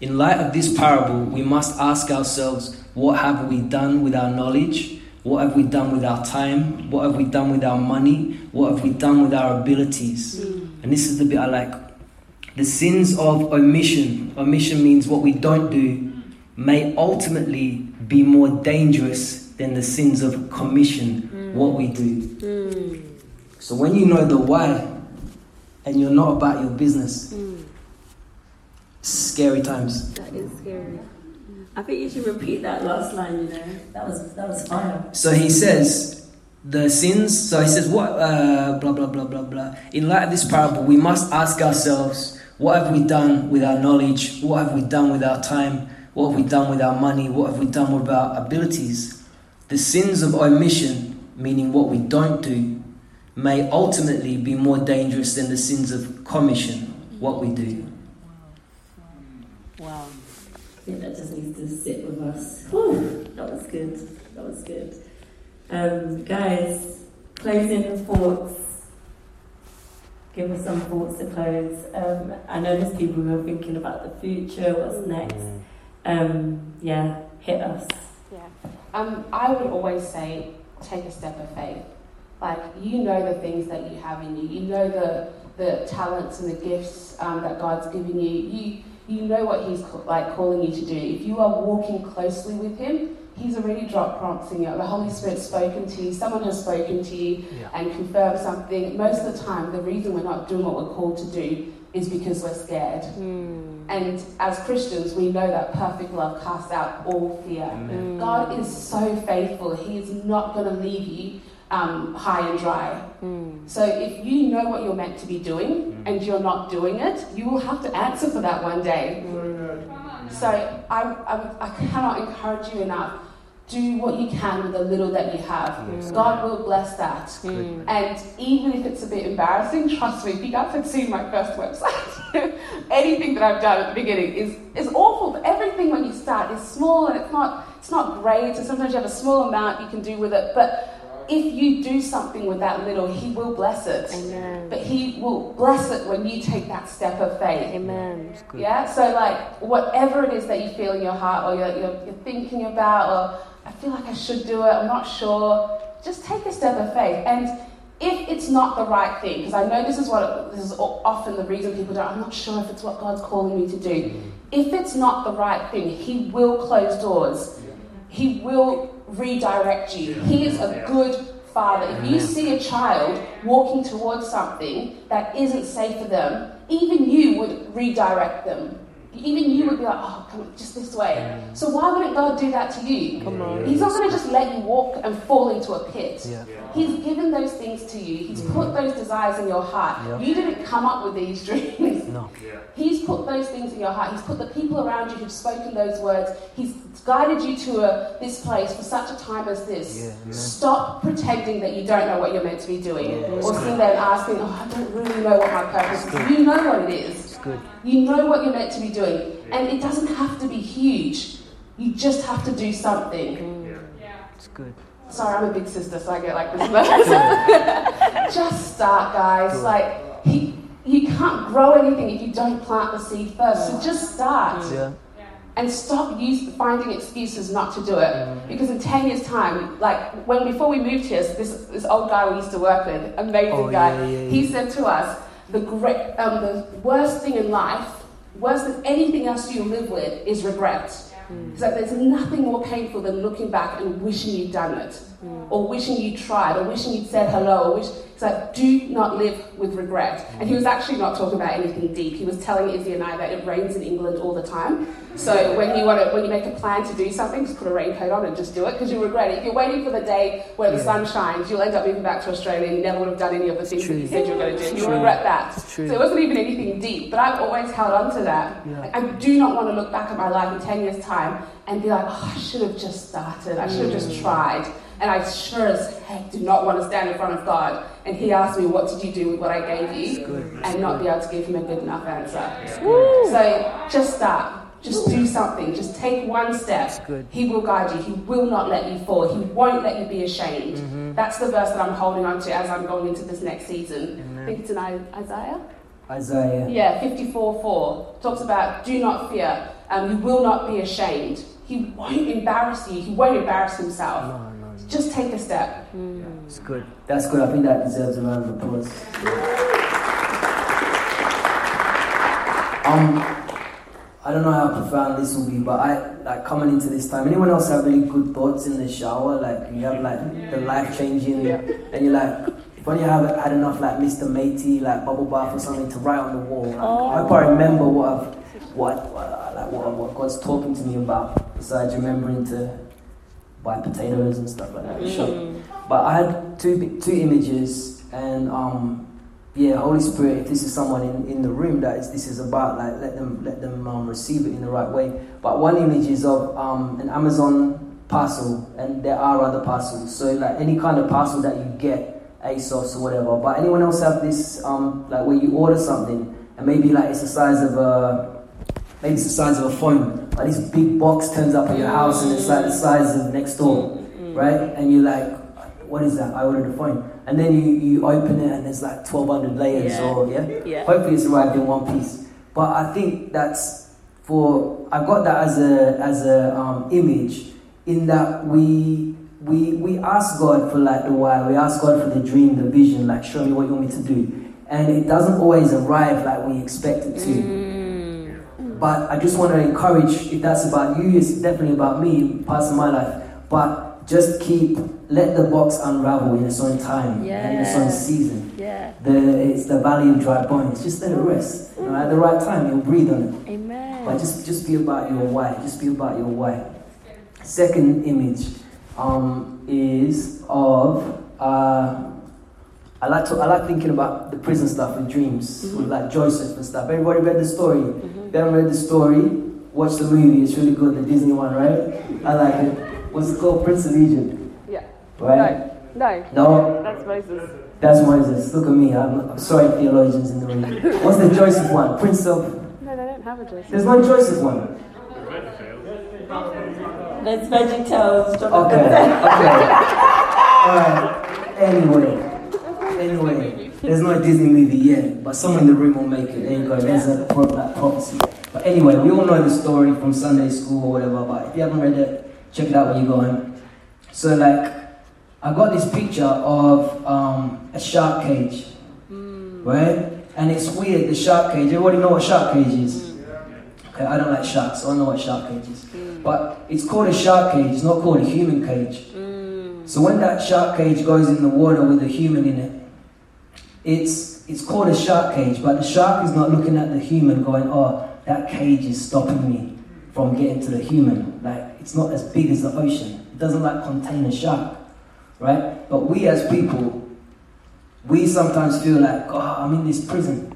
In light of this parable, we must ask ourselves what have we done with our knowledge? What have we done with our time? What have we done with our money? What have we done with our abilities? Mm. And this is the bit I like. The sins of omission, omission means what we don't do, may ultimately be more dangerous than the sins of commission, mm. what we do. Mm. So when you know the why and you're not about your business, scary times. That is scary. I think you should repeat that last line. You know, that was that was fire. So he says, the sins, so he says, what, uh, blah, blah, blah, blah, blah. In light of this parable, we must ask ourselves, what have we done with our knowledge? What have we done with our time? What have we done with our money? What have we done with our abilities? The sins of omission, meaning what we don't do, may ultimately be more dangerous than the sins of commission, what we do. Wow. I think that just needs to sit with us. Whew, that was good. That was good. Um, guys, closing thoughts. Give us some thoughts to close. Um, I know there's people who are thinking about the future, what's next. Um, yeah, hit us. Yeah. Um, I would always say take a step of faith. Like you know the things that you have in you. You know the the talents and the gifts um, that God's given you. You you know what He's ca- like calling you to do. If you are walking closely with Him, He's already dropped prompts in you. The Holy Spirit's spoken to you. Someone has spoken to you and confirmed something. Most of the time, the reason we're not doing what we're called to do is because we're scared. Hmm. And as Christians, we know that perfect love casts out all fear. God is so faithful. He is not going to leave you um, high and dry. So if you know what you're meant to be doing and you're not doing it, you will have to answer for that one day. So I, I, I cannot encourage you enough. do what you can with the little that you have. God will bless that. Mm. And even if it's a bit embarrassing, trust me, if you guys have seen my first website, anything that I've done at the beginning is, is awful. But everything when you start is small and it's not it's not great. So sometimes you have a small amount you can do with it. But if you do something with that little, He will bless it. Amen. But He will bless it when you take that step of faith. Amen. Yeah, so like whatever it is that you feel in your heart or you're, you're, you're thinking about, or I feel like I should do it, I'm not sure, just take a step of faith. And if it's not the right thing, because I know this is what this is often the reason people don't, I'm not sure if it's what God's calling me to do. Mm-hmm. If it's not the right thing, He will close doors. He will redirect you. He is a good father. If you see a child walking towards something that isn't safe for them, even you would redirect them. Even you would be like, oh, come on, just this way. So why wouldn't God do that to you? Come. He's not going to just let you walk and fall into a pit. Yeah. He's given those things to you. He's put those desires in your heart. Yeah. You didn't come up with these dreams. No. He's put those things in your heart. He's put the people around you who've spoken those words. He's guided you to a, this place for such a time as this. Yeah, amen. Stop pretending that you don't know what you're meant to be doing. Yeah, or sitting there and asking, oh, I don't really know what my purpose is. You know what it is. It's good. You know what you're meant to be doing. And it doesn't have to be huge. You just have to do something. It's good. Sorry, I'm a big sister, so I get like this nervous. Just start, guys. Good. Like, he, you can't grow anything if you don't plant the seed first. So just start. Yeah. And stop use, finding excuses not to do it. Mm. Because in 10 years' time, like, when before we moved here, this, this old guy we used to work with, amazing Oh, guy, yeah, yeah, he said to us, the, great, um, the worst thing in life, worse than anything else you live with, is regret. It's like there's nothing more painful than looking back and wishing you'd done it, or wishing you tried, or wishing you'd said hello. Or wish, like do not live with regret. And he was actually not talking about anything deep. He was telling Izzy and I that it rains in England all the time. So when you want to, when you make a plan to do something, just put a raincoat on and just do it because you regret it. If you're waiting for the day where the Yeah. sun shines, you'll end up moving back to Australia and you never would have done any of the things that you said you were going to do. You regret that. So it wasn't even anything deep, but I've always held on to that. Yeah. Like, I do not want to look back at my life in 10 years' time and be like, oh, I should have just started. I should have just tried. And I sure as heck do not want to stand in front of God and He asked me, What did you do with what I gave you? And not be able to give Him a good enough answer. So just start. Just do something. Just take one step. He will guide you. He will not let you fall. He won't let you be ashamed. Mm-hmm. That's the verse that I'm holding on to as I'm going into this next season. I think it's in Isaiah. Isaiah. Yeah, 54 4 talks about do not fear. Um, you will not be ashamed. He won't embarrass you. He won't embarrass himself. No, no, no. Just take a step. It's good. That's good. I think that deserves a round of applause. Um, I don't know how profound this will be, but I like coming into this time. Anyone else have really good thoughts in the shower? Like you have like the life changing, Yeah. and you're like, if only I have had enough like Mr. Matey, like bubble bath or something to write on the wall. Like, I hope I remember what I've, what, what like what, what God's talking to me about. Besides remembering to buy potatoes and stuff like that. the shop. But I had two two images, and um, yeah, Holy Spirit. If this is someone in, in the room that is, this is about, like let them let them um, receive it in the right way. But one image is of um, an Amazon parcel, and there are other parcels. So like any kind of parcel that you get, ASOS or whatever. But anyone else have this um, like where you order something, and maybe like it's the size of a maybe it's the size of a phone. But this big box turns up at your house, and it's like the size of next door right? And you're like, what is that? I ordered a phone. And then you, you open it and there's like 1200 layers Yeah. or, yeah? Yeah. Hopefully it's arrived in one piece. But I think that's for, I got that as a, as a um, image in that we, we, we ask God for like the why, we ask God for the dream, the vision, like show me what you want me to do. And it doesn't always arrive like we expect it to. Mm. But I just want to encourage, if that's about you, it's definitely about me, parts of my life. But just keep, let the box unravel in its own time and in its own season. Yeah. The, it's the valley of dry bones. Just let it rest. You know, at the right time, you'll breathe on it. Amen. But just, just be about your why. Just be about your why. Second image um, is of. Uh, I like to, I like thinking about the prison stuff with dreams, mm-hmm. with like Joseph and stuff. Everybody read the story. Mm-hmm. If you haven't read the story, watch the movie. It's really good, the Disney one, right? I like it. What's it called? Prince of Egypt. Yeah. Right? No. No. That's Moses. That's Moses. Look at me. I'm, I'm sorry, theologians in the room. What's the Joseph one? Prince of. No, they don't have a Joseph. There's no Joseph one. There's Veggie Tales. Okay. Okay. Alright. Anyway. Anyway. There's no Disney movie yet, but someone in the room will make it. There you go. There's a pro- that prophecy. But anyway, we all know the story from Sunday school or whatever. But if you haven't read it, check it out when you go home. So like, I got this picture of um, a shark cage, hmm. right? And it's weird. The shark cage. Everybody know what shark cage is? Hmm. Okay, I don't like sharks, so I know what shark cage is. Hmm. But it's called a shark cage. It's not called a human cage. So when that shark cage goes in the water with a human in it, it's it's called a shark cage, but the shark is not looking at the human going, oh, that cage is stopping me from getting to the human. Like it's not as big as the ocean. It doesn't like contain a shark. Right? But we as people, we sometimes feel like, oh, I'm in this prison.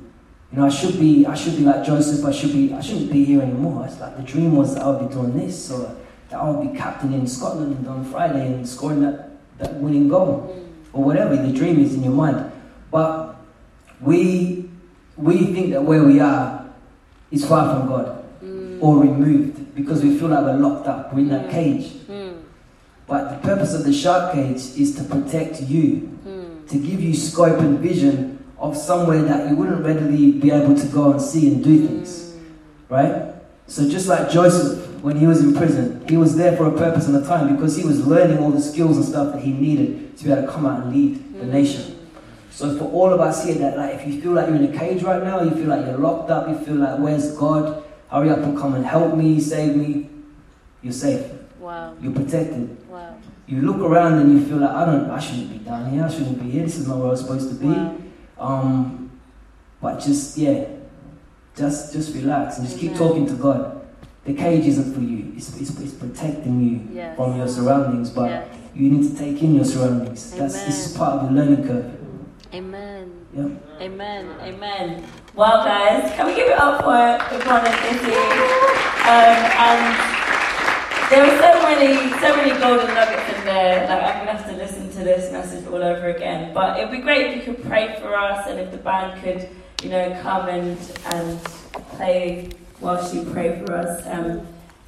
You know, I should be I should be like Joseph, I should be I shouldn't be here anymore. It's like the dream was that I would be doing this, or that I would be captain in Scotland on Friday and scoring that, that winning goal. Or whatever the dream is in your mind. But we we think that where we are is far from God mm. or removed because we feel like we're locked up, we're in that mm. cage. Mm. But the purpose of the shark cage is to protect you, to give you scope and vision of somewhere that you wouldn't readily be able to go and see and do things. Right? So just like Joseph, when he was in prison, he was there for a purpose and a time because he was learning all the skills and stuff that he needed to be able to come out and lead the nation. So for all of us here, that like if you feel like you're in a cage right now, you feel like you're locked up, you feel like where's God? Hurry up and come and help me, save me. You're safe. Wow. You're protected. Wow. You look around and you feel like I don't, I shouldn't be down here. I shouldn't be here. This is not where I'm supposed to be. Wow. Um, but just yeah, just just relax and just keep talking to God. The cage isn't for you. It's, it's, it's protecting you Yes. from your surroundings, but Yes. you need to take in your surroundings. That's this is part of the learning curve. Amen. Yeah. Amen. Amen. Well, guys, can we give it up for Yvonne and Izzy? Um, and there are so many, so many golden nuggets in there. Like I'm gonna have to listen to this message all over again. But it'd be great if you could pray for us, and if the band could, you know, come and and play whilst you pray for us. Um,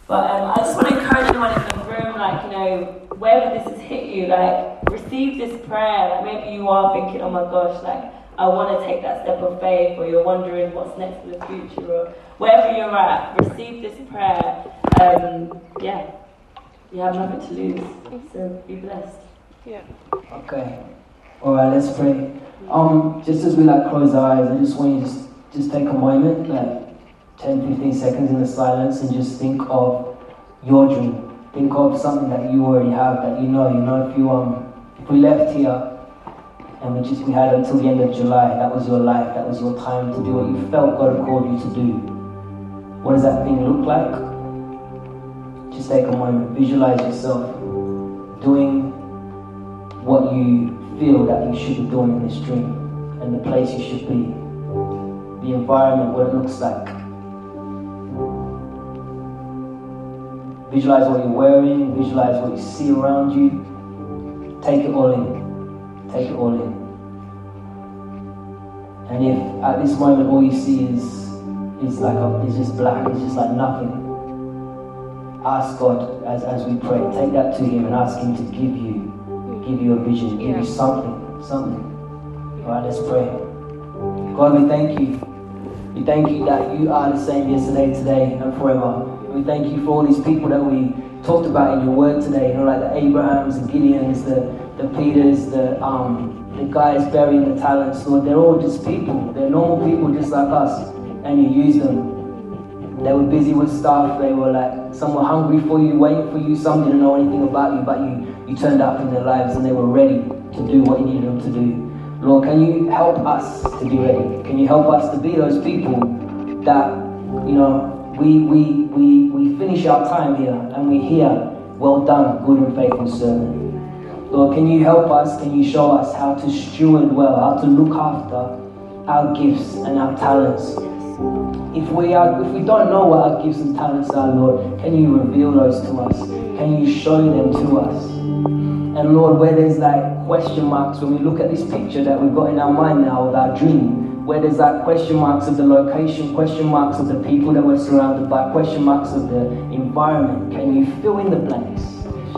but um, I just want to encourage anyone in the room, like, you know, wherever this has hit you, like, receive this prayer. Like, maybe you are thinking, oh my gosh, like, I want to take that step of faith, or you're wondering what's next in the future, or wherever you're at, receive this prayer. Um, yeah, you have nothing to lose, so be blessed. Yeah. Okay. All right. Let's pray. Um, just as we like close our eyes, I just want you to just just take a moment, like 10, 15 seconds in the silence, and just think of your dream. Think of something that you already have that you know. You know, if you um, if we left here and we just we had until the end of July, that was your life, that was your time to do what you felt God called you to do. What does that thing look like? Just take a moment, visualize yourself doing what you feel that you should be doing in this dream and the place you should be, the environment, what it looks like. Visualize what you're wearing, visualize what you see around you. Take it all in. Take it all in. And if at this moment all you see is is like a, is just black, it's just like nothing. Ask God as, as we pray. Take that to Him and ask Him to give you give you a vision, give Yeah. you something, something. All right, let's pray. God, we thank you. We thank you that you are the same yesterday, today, and forever. We thank you for all these people that we talked about in your word today. You know, like the Abrahams, the Gideons, the, the Peters, the um, the guys burying the talents. Lord, they're all just people. They're normal people just like us, and you use them. They were busy with stuff. They were like, some were hungry for you, waiting for you. Some didn't know anything about you, but you, you turned up in their lives and they were ready to do what you needed them to do. Lord, can you help us to be ready? Can you help us to be those people that, you know, we, we, we, we finish our time here and we hear, well done, good and faithful servant. Lord, can you help us? Can you show us how to steward well, how to look after our gifts and our talents If we are, if we don't know what our gifts and talents are, Lord, can you reveal those to us? Can you show them to us? And Lord, where there's like question marks when we look at this picture that we've got in our mind now of our dream, where there's that question marks of the location, question marks of the people that we're surrounded by, question marks of the environment, can you fill in the blanks?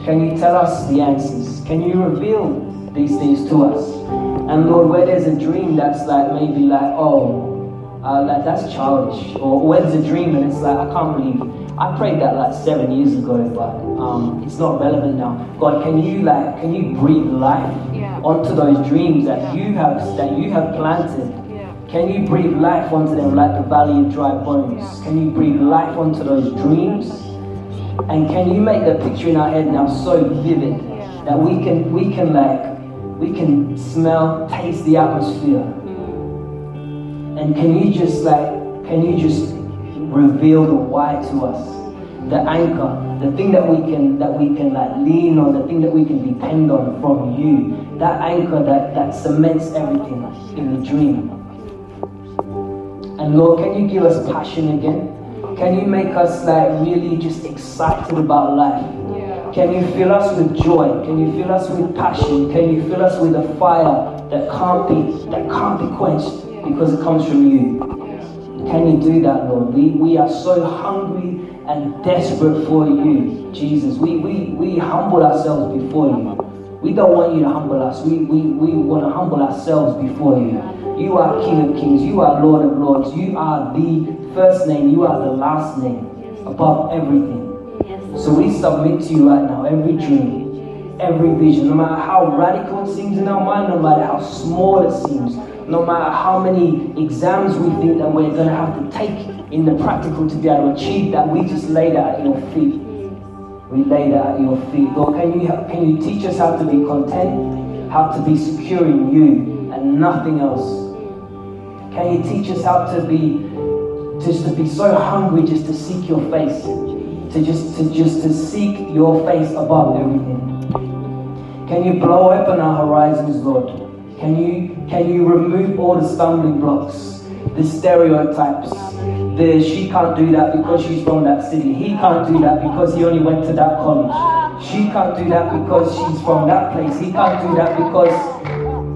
Can you tell us the answers? Can you reveal these things to us? And Lord, where there's a dream that's like maybe like, oh, uh, like that's childish, or where there's a dream and it's like, I can't believe I prayed that like seven years ago, but um, it's not relevant now. God, can you like, can you breathe life Yeah. onto those dreams that you have that you have planted? Can you breathe life onto them like the valley of dry bones? Can you breathe life onto those dreams? And can you make the picture in our head now so vivid that we can we can like we can smell, taste the atmosphere? And can you just like can you just reveal the why to us? The anchor, the thing that we can that we can like lean on, the thing that we can depend on from you. That anchor that, that cements everything in the dream. And Lord, can you give us passion again? Can you make us like really just excited about life? Yeah. Can you fill us with joy? Can you fill us with passion? Can you fill us with a fire that can't be that can't be quenched because it comes from you? Can you do that, Lord? We, we are so hungry and desperate for you, Jesus. We, we, we humble ourselves before you. We don't want you to humble us. We, we, we want to humble ourselves before you. You are King of Kings. You are Lord of Lords. You are the first name. You are the last name above everything. So we submit to you right now every dream, every vision, no matter how radical it seems in our mind, no matter how small it seems, no matter how many exams we think that we're going to have to take in the practical to be able to achieve that, we just lay that at your feet. We lay that at your feet. Lord, can you, can you teach us how to be content, how to be secure in you and nothing else? Can you teach us how to be just to be so hungry just to seek your face? To just to just to seek your face above everything. Can you blow open our horizons, Lord? Can you can you remove all the stumbling blocks, the stereotypes? The she can't do that because she's from that city. He can't do that because he only went to that college. She can't do that because she's from that place. He can't do that because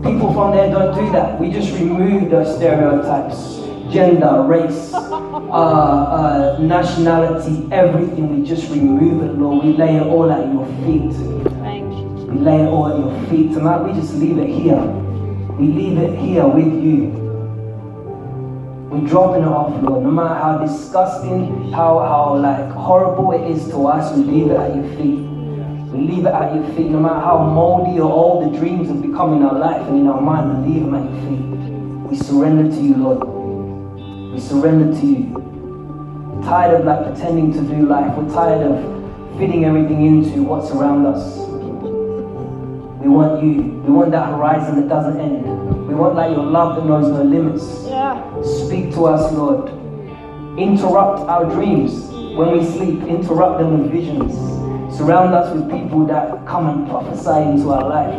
people from there don't do that. We just remove those stereotypes. Gender, race, uh, uh, nationality, everything. We just remove it, Lord. We lay it all at your feet. Thank you. We lay it all at your feet. Tonight we just leave it here. We leave it here with you. We're dropping it off, Lord. No matter how disgusting, how, how like horrible it is to us, we leave it at your feet. We leave it at your feet. No matter how moldy or old the dreams have become in our life and in our mind, leave them at your feet. We surrender to you, Lord. We surrender to you. We're tired of like pretending to do life. We're tired of fitting everything into what's around us. We want you. We want that horizon that doesn't end. We want like your love that knows no limits. Yeah. Speak to us, Lord. Interrupt our dreams when we sleep. Interrupt them with visions. Surround us with people that come and prophesy into our life.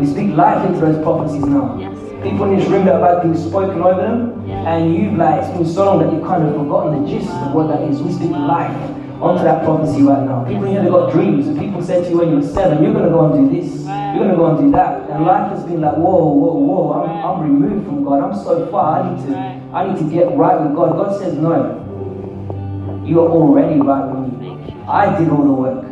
We speak life into those prophecies now. People in this room that have been spoken over them, and you've like it's been so long that you've kind of forgotten the gist of what that is. We speak life onto that prophecy right now. People here that got dreams, and people said to you when you were seven, you're gonna go and do this, you're gonna go and do that. And life has been like, whoa, whoa, whoa, I'm, I'm removed from God. I'm so far. I need to I need to get right with God. God says no. You are already right I did all the work.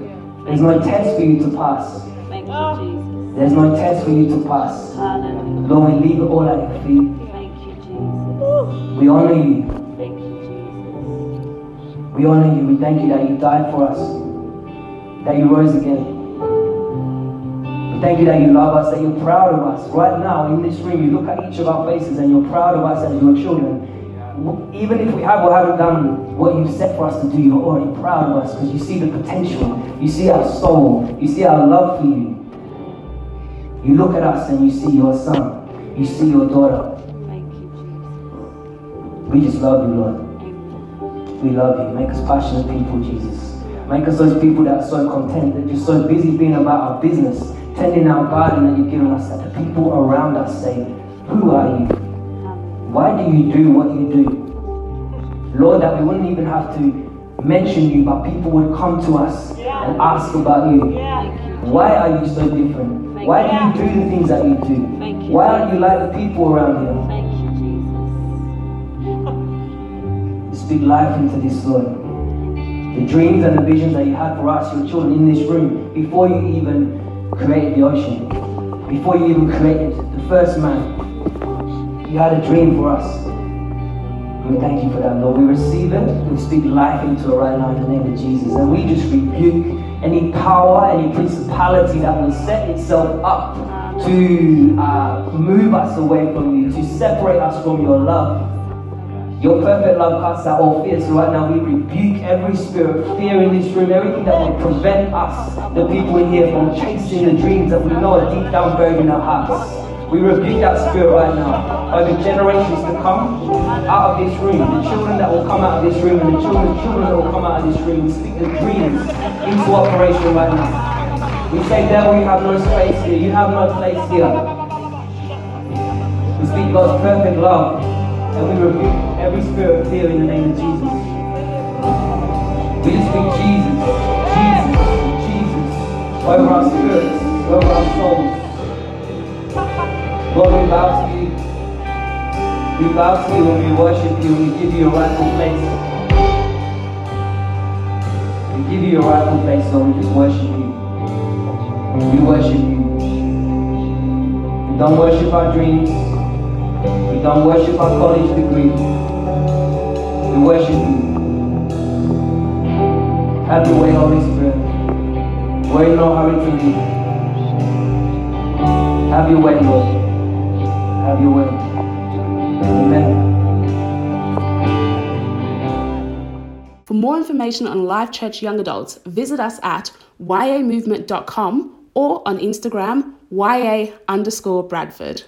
There's no test for you to pass. Thank you, Jesus. There's no test for you to pass. Hallelujah. Lord, we leave it all at your feet. Thank you, Jesus. We honor you. Thank you, Jesus. We honor you. We thank you that you died for us, that you rose again. We thank you that you love us, that you're proud of us. Right now, in this room, you look at each of our faces and you're proud of us as your children. Even if we have or haven't done what you've set for us to do, you're already proud of us because you see the potential. You see our soul. You see our love for you. You look at us and you see your son. You see your daughter. Thank you, Jesus. We just love you, Lord. We love you. Make us passionate people, Jesus. Make us those people that are so content, that you're so busy being about our business, tending our garden that you've given us, that the people around us say, Who are you? Why do you do what you do? Lord, that we wouldn't even have to mention you, but people would come to us and ask about you. Why are you so different? Why do you do the things that you do? Thank you. Why aren't you like the people around here? Thank you, Jesus. Speak life into this, Lord. The dreams and the visions that you had for us, your children in this room, before you even created the ocean, before you even created the first man, you had a dream for us. We thank you for that, Lord. We receive it. We speak life into it right now in the name of Jesus. And we just rebuke any power, any principality that will set itself up to uh, move us away from you, to separate us from your love. Your perfect love casts out all fear. So right now we rebuke every spirit fear in this room, everything that will prevent us, the people in here, from chasing the dreams that we know are deep down buried in our hearts. We rebuke that spirit right now. By the generations to come out of this room, the children that will come out of this room, and the children, children that will come out of this room, speak the dreams into operation right now. We say, devil, you have no space here. You have no place here. We speak God's perfect love, and we rebuke every spirit of fear in the name of Jesus. We speak Jesus, Jesus, Jesus over our spirits, over our souls. Lord, we bow to you. We bow to you and we worship you and we give you your rightful place. We give you your rightful place, Lord. We just worship you. We worship you. We don't worship our dreams. We don't worship our college degree. We worship you. Have your way, Holy Spirit. We're in no hurry to leave. Have your way, Lord. Have your way. Amen. For more information on Live Church Young Adults, visit us at yamovement.com or on Instagram, ya underscore Bradford.